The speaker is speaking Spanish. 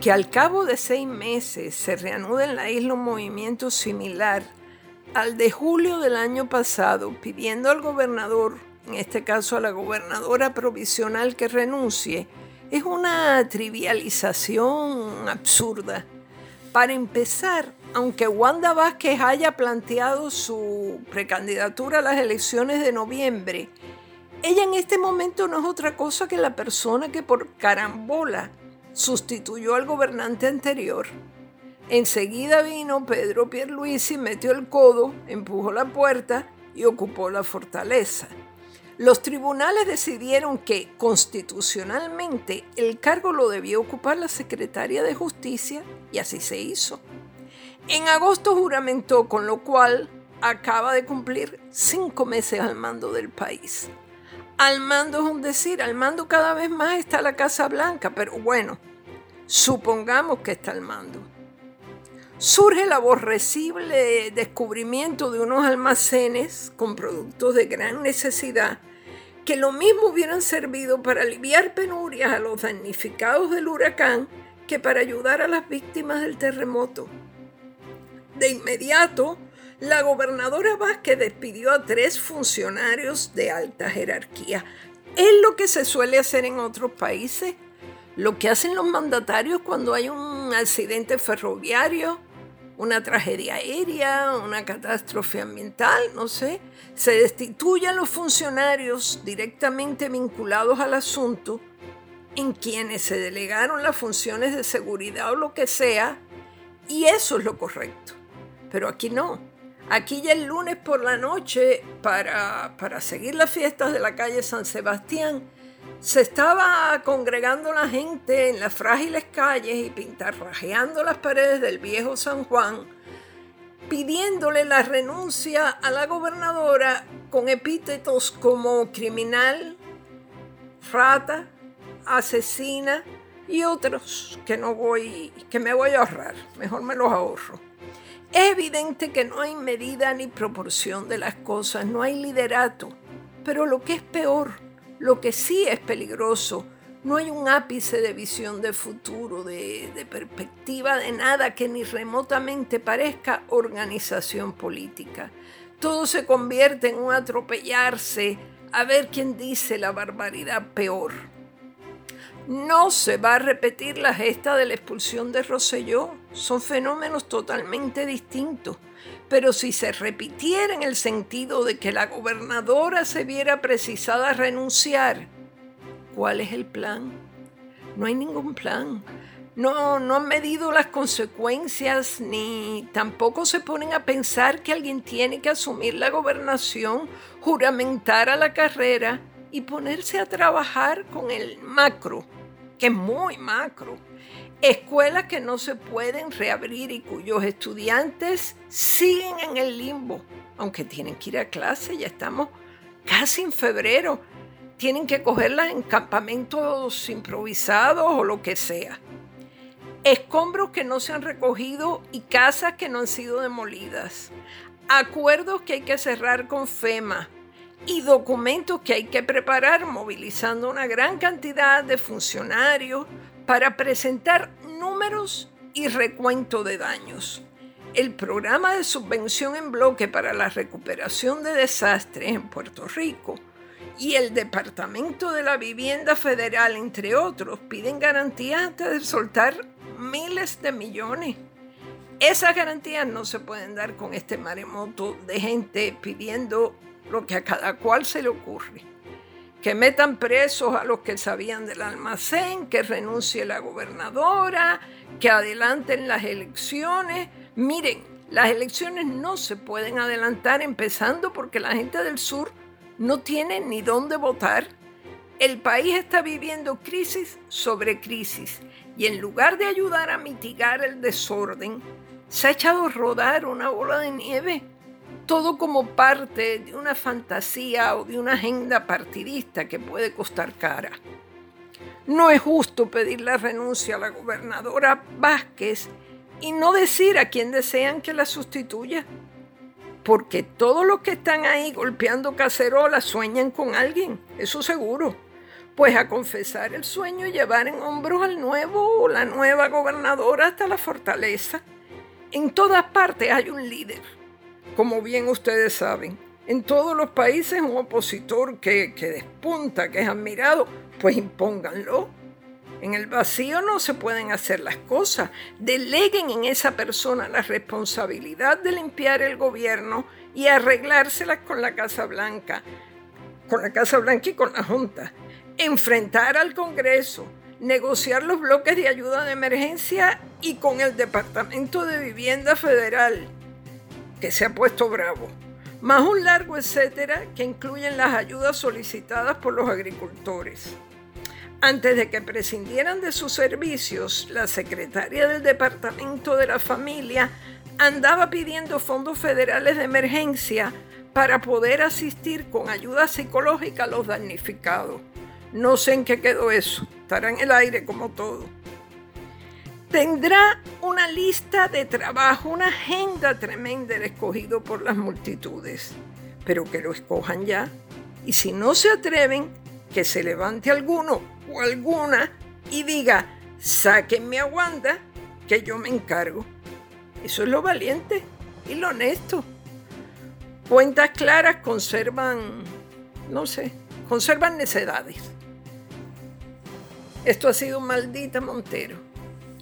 Que al cabo de seis meses se reanude en la isla un movimiento similar al de julio del año pasado, pidiendo al gobernador, en este caso a la gobernadora provisional, que renuncie, es una trivialización absurda. Para empezar, aunque Wanda Vázquez haya planteado su precandidatura a las elecciones de noviembre, ella en este momento no es otra cosa que la persona que por carambola sustituyó al gobernante anterior. Enseguida vino Pedro Pierluisi, metió el codo, empujó la puerta y ocupó la fortaleza. Los tribunales decidieron que constitucionalmente el cargo lo debía ocupar la secretaria de Justicia y así se hizo. En agosto juramentó, con lo cual acaba de cumplir cinco meses al mando del país. Al mando es un decir, al mando cada vez más está la Casa Blanca, pero bueno, supongamos que está al mando surge el aborrecible descubrimiento de unos almacenes con productos de gran necesidad que lo mismo hubieran servido para aliviar penurias a los damnificados del huracán que para ayudar a las víctimas del terremoto. De inmediato, la gobernadora Vázquez despidió a tres funcionarios de alta jerarquía. Es lo que se suele hacer en otros países, lo que hacen los mandatarios cuando hay un accidente ferroviario una tragedia aérea, una catástrofe ambiental, no sé, se destituyen los funcionarios directamente vinculados al asunto en quienes se delegaron las funciones de seguridad o lo que sea, y eso es lo correcto. Pero aquí no. Aquí ya el lunes por la noche, para, para seguir las fiestas de la calle San Sebastián, se estaba congregando la gente en las frágiles calles y pintarrajeando las paredes del viejo San Juan, pidiéndole la renuncia a la gobernadora con epítetos como criminal, rata, asesina y otros que no voy, que me voy a ahorrar, mejor me los ahorro. Es evidente que no hay medida ni proporción de las cosas, no hay liderato, pero lo que es peor, lo que sí es peligroso, no hay un ápice de visión de futuro, de, perspectiva de nada que ni remotamente parezca organización política. Todo se convierte en un atropellarse a ver quién dice la barbaridad peor. No se va a repetir la gesta de la expulsión de Rosselló, son fenómenos totalmente distintos pero si se repitiera en el sentido de que la gobernadora se viera precisada a renunciar, ¿cuál es el plan? No hay ningún plan. No, no han medido las consecuencias ni tampoco se ponen a pensar que alguien tiene que asumir la gobernación, juramentar a la carrera y ponerse a trabajar con el macro, que es muy macro escuelas que no se pueden reabrir y cuyos estudiantes siguen en el limbo, aunque tienen que ir a clase, ya estamos casi en febrero, tienen que cogerlas en campamentos improvisados o lo que sea. Escombros que no se han recogido y casas que no han sido demolidas. Acuerdos que hay que cerrar con FEMA y documentos que hay que preparar movilizando una gran cantidad de funcionarios, para presentar números y recuento de daños. El programa de subvención en bloque para la recuperación de desastres en Puerto Rico y el Departamento de la Vivienda Federal, entre otros, piden garantías antes de soltar miles de millones. Esas garantías no se pueden dar con este maremoto de gente pidiendo lo que a cada cual se le ocurre que metan presos a los que sabían del almacén, que renuncie la gobernadora, que adelanten las elecciones. Miren, las elecciones no se pueden adelantar empezando porque la gente del sur no tiene ni dónde votar. El país está viviendo crisis sobre crisis y en lugar de ayudar a mitigar el desorden, se ha echado a rodar una bola de nieve todo como parte de una fantasía o de una agenda partidista que puede costar cara. No es justo pedir la renuncia a la gobernadora Vázquez y no decir a quién desean que la sustituya, porque todos los que están ahí golpeando cacerolas sueñan con alguien, eso seguro, Pues a confesar el sueño y llevar en hombros al nuevo o la nueva gobernadora hasta la fortaleza. En todas partes hay un líder, como bien ustedes saben. En todos los países un opositor que, que despunta, que es admirado, pues impónganlo. En el vacío no se pueden hacer las cosas. Deleguen en esa persona la responsabilidad de limpiar el gobierno y arreglárselas con la Casa Blanca, con la Casa Blanca y con la Junta. Enfrentar al Congreso, negociar los bloques de ayuda de emergencia y con el Departamento de Vivienda Federal, que se ha puesto bravo. Más un largo etcétera que incluyen las ayudas solicitadas por los agricultores. Antes de que prescindieran de sus servicios, la secretaria del Departamento de la Familia andaba pidiendo fondos federales de emergencia para poder asistir con ayuda psicológica a los damnificados. No sé en qué quedó eso, estará en el aire como todo. Tendrá una lista de trabajo, una agenda tremenda escogido por las multitudes, pero que lo escojan ya. Y si no se atreven, que se levante alguno o alguna y diga, sáquenme a Wanda, que yo me encargo. Eso es lo valiente y lo honesto. Cuentas claras conservan, no sé, conservan necedades. Esto ha sido Maldita Montero.